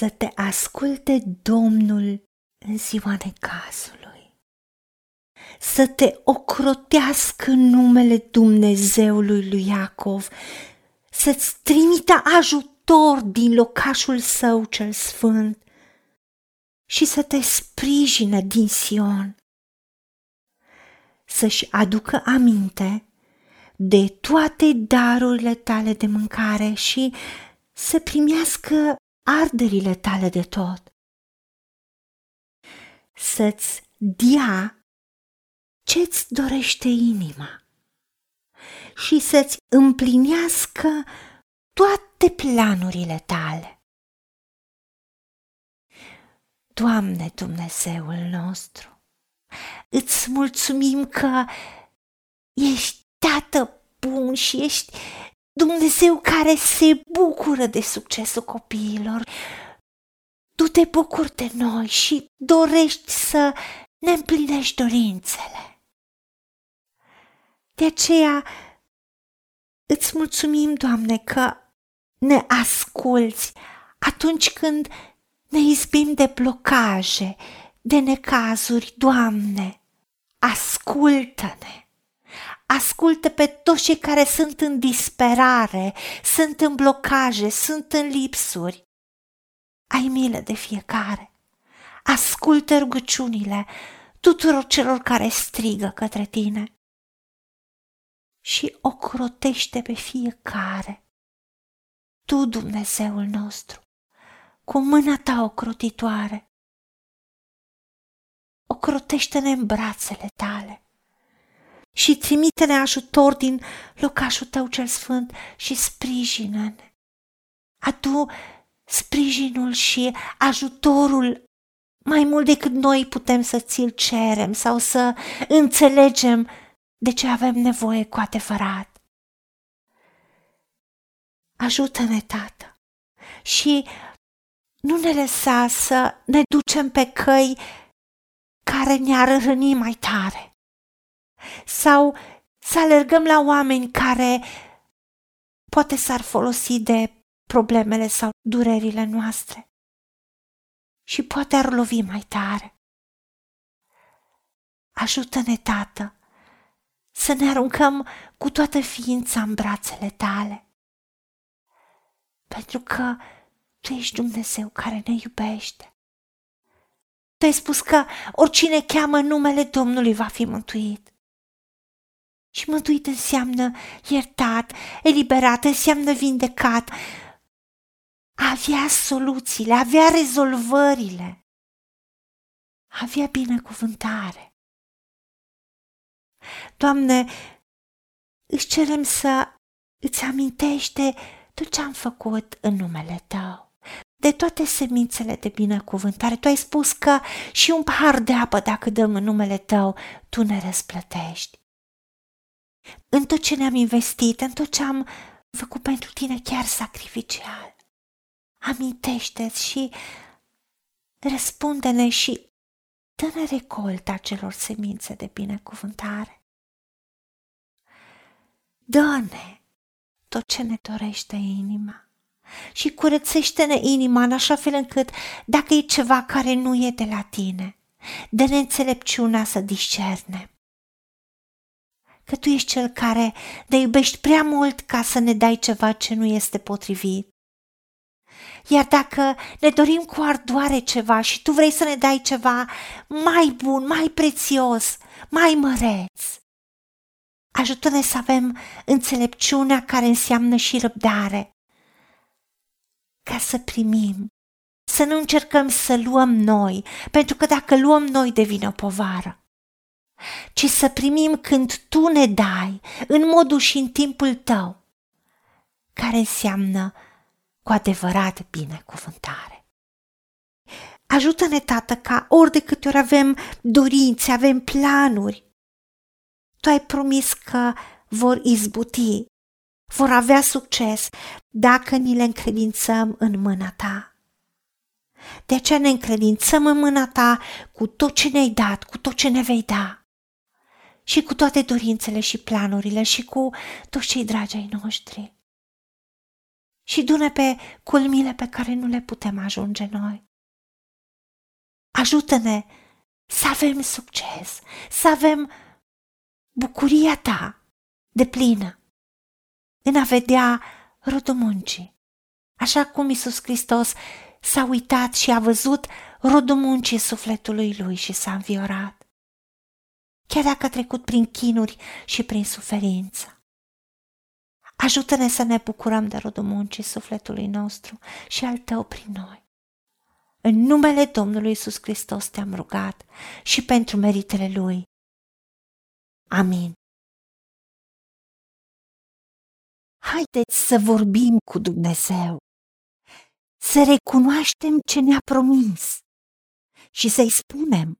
să te asculte Domnul în ziua necazului, să te ocrotească numele Dumnezeului lui Iacov, să-ți trimită ajutor din locașul său cel sfânt. Și să te sprijine din Sion, să-și aducă aminte de toate darurile tale de mâncare și să primească arderile tale de tot. Să-ți dea ce-ți dorește inima și să-ți împlinească toate planurile tale. Doamne Dumnezeul nostru, îți mulțumim că ești Tată bun și ești Dumnezeu care se bucură de succesul copiilor. Tu te bucuri de noi și dorești să ne împlinești dorințele. De aceea îți mulțumim, Doamne, că ne asculți atunci când ne izbim de blocaje, de necazuri, Doamne. Ascultă-ne! Ascultă pe toți cei care sunt în disperare, sunt în blocaje, sunt în lipsuri. Ai milă de fiecare. Ascultă rugăciunile tuturor celor care strigă către tine și ocrotește pe fiecare. Tu, Dumnezeul nostru, cu mâna ta ocrotitoare, ocrotește-ne în brațele tale și trimite-ne ajutor din locașul tău cel sfânt și sprijină-ne. Adu sprijinul și ajutorul mai mult decât noi putem să ți-l cerem sau să înțelegem de ce avem nevoie cu adevărat. Ajută-ne, Tată, și nu ne lăsa să ne ducem pe căi care ne-ar răni mai tare sau să alergăm la oameni care poate s-ar folosi de problemele sau durerile noastre și poate ar lovi mai tare. Ajută-ne, Tată, să ne aruncăm cu toată ființa în brațele tale, pentru că Tu ești Dumnezeu care ne iubește. Tu ai spus că oricine cheamă numele Domnului va fi mântuit. Și mântuit înseamnă iertat, eliberat, înseamnă vindecat, avea soluțiile, avea rezolvările, avea binecuvântare. Doamne, îți cerem să îți amintește tot ce am făcut în numele Tău, de toate semințele de binecuvântare. Tu ai spus că și un pahar de apă, dacă dăm în numele Tău, Tu ne răsplătești în tot ce ne-am investit, în tot ce am făcut pentru tine chiar sacrificial. Amintește-ți și răspunde-ne și dă-ne recolta celor semințe de binecuvântare. Dă-ne tot ce ne dorește inima și curățește-ne inima în așa fel încât dacă e ceva care nu e de la tine, dă-ne înțelepciunea să discerne că tu ești cel care ne iubești prea mult ca să ne dai ceva ce nu este potrivit. Iar dacă ne dorim cu ardoare ceva și tu vrei să ne dai ceva mai bun, mai prețios, mai măreț, ajută-ne să avem înțelepciunea care înseamnă și răbdare, ca să primim, să nu încercăm să luăm noi, pentru că dacă luăm noi devine o povară ci să primim când tu ne dai, în modul și în timpul tău, care înseamnă cu adevărat binecuvântare. Ajută-ne, Tată, ca ori de câte ori avem dorințe, avem planuri, Tu ai promis că vor izbuti, vor avea succes dacă ni le încredințăm în mâna Ta. De aceea ne încredințăm în mâna Ta cu tot ce ne-ai dat, cu tot ce ne vei da și cu toate dorințele și planurile și cu toți cei dragi ai noștri. și dune pe culmile pe care nu le putem ajunge noi. Ajută-ne să avem succes, să avem bucuria ta de plină în a vedea rodul muncii. Așa cum Isus Hristos s-a uitat și a văzut rodul muncii sufletului lui și s-a înviorat. Chiar dacă a trecut prin chinuri și prin suferință. Ajută-ne să ne bucurăm de rodul muncii sufletului nostru și al tău prin noi. În numele Domnului Isus Hristos te-am rugat și pentru meritele Lui. Amin. Haideți să vorbim cu Dumnezeu, să recunoaștem ce ne-a promis și să-i spunem.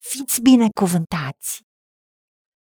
Fiți binecuvântați!